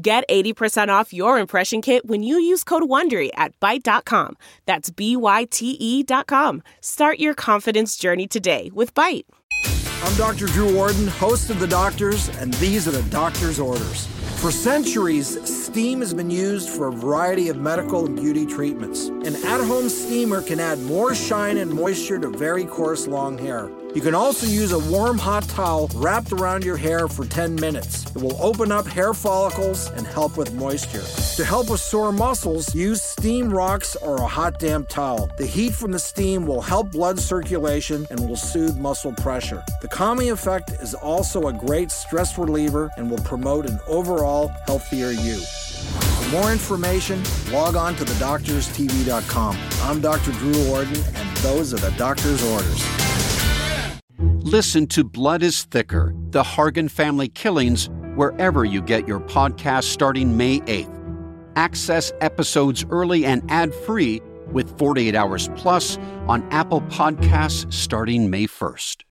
Get 80% off your impression kit when you use code WONDERY at Byte.com. That's B-Y-T-E dot com. Start your confidence journey today with Byte. I'm Dr. Drew Ordon, host of The Doctors, and these are the doctor's orders. For centuries, steam has been used for a variety of medical and beauty treatments. An at home steamer can add more shine and moisture to very coarse long hair. You can also use a warm hot towel wrapped around your hair for 10 minutes. It will open up hair follicles and help with moisture. To help with sore muscles, use steam rocks or a hot damp towel. The heat from the steam will help blood circulation and will soothe muscle pressure. The calming effect is also a great stress reliever and will promote an overall healthier you. For more information, log on to thedoctorstv.com. I'm Dr. Drew Ordon, and those are the doctor's orders. Listen to Blood is Thicker The Hargan Family Killings wherever you get your podcast starting May 8th. Access episodes early and ad free with 48 Hours Plus on Apple Podcasts starting May 1st.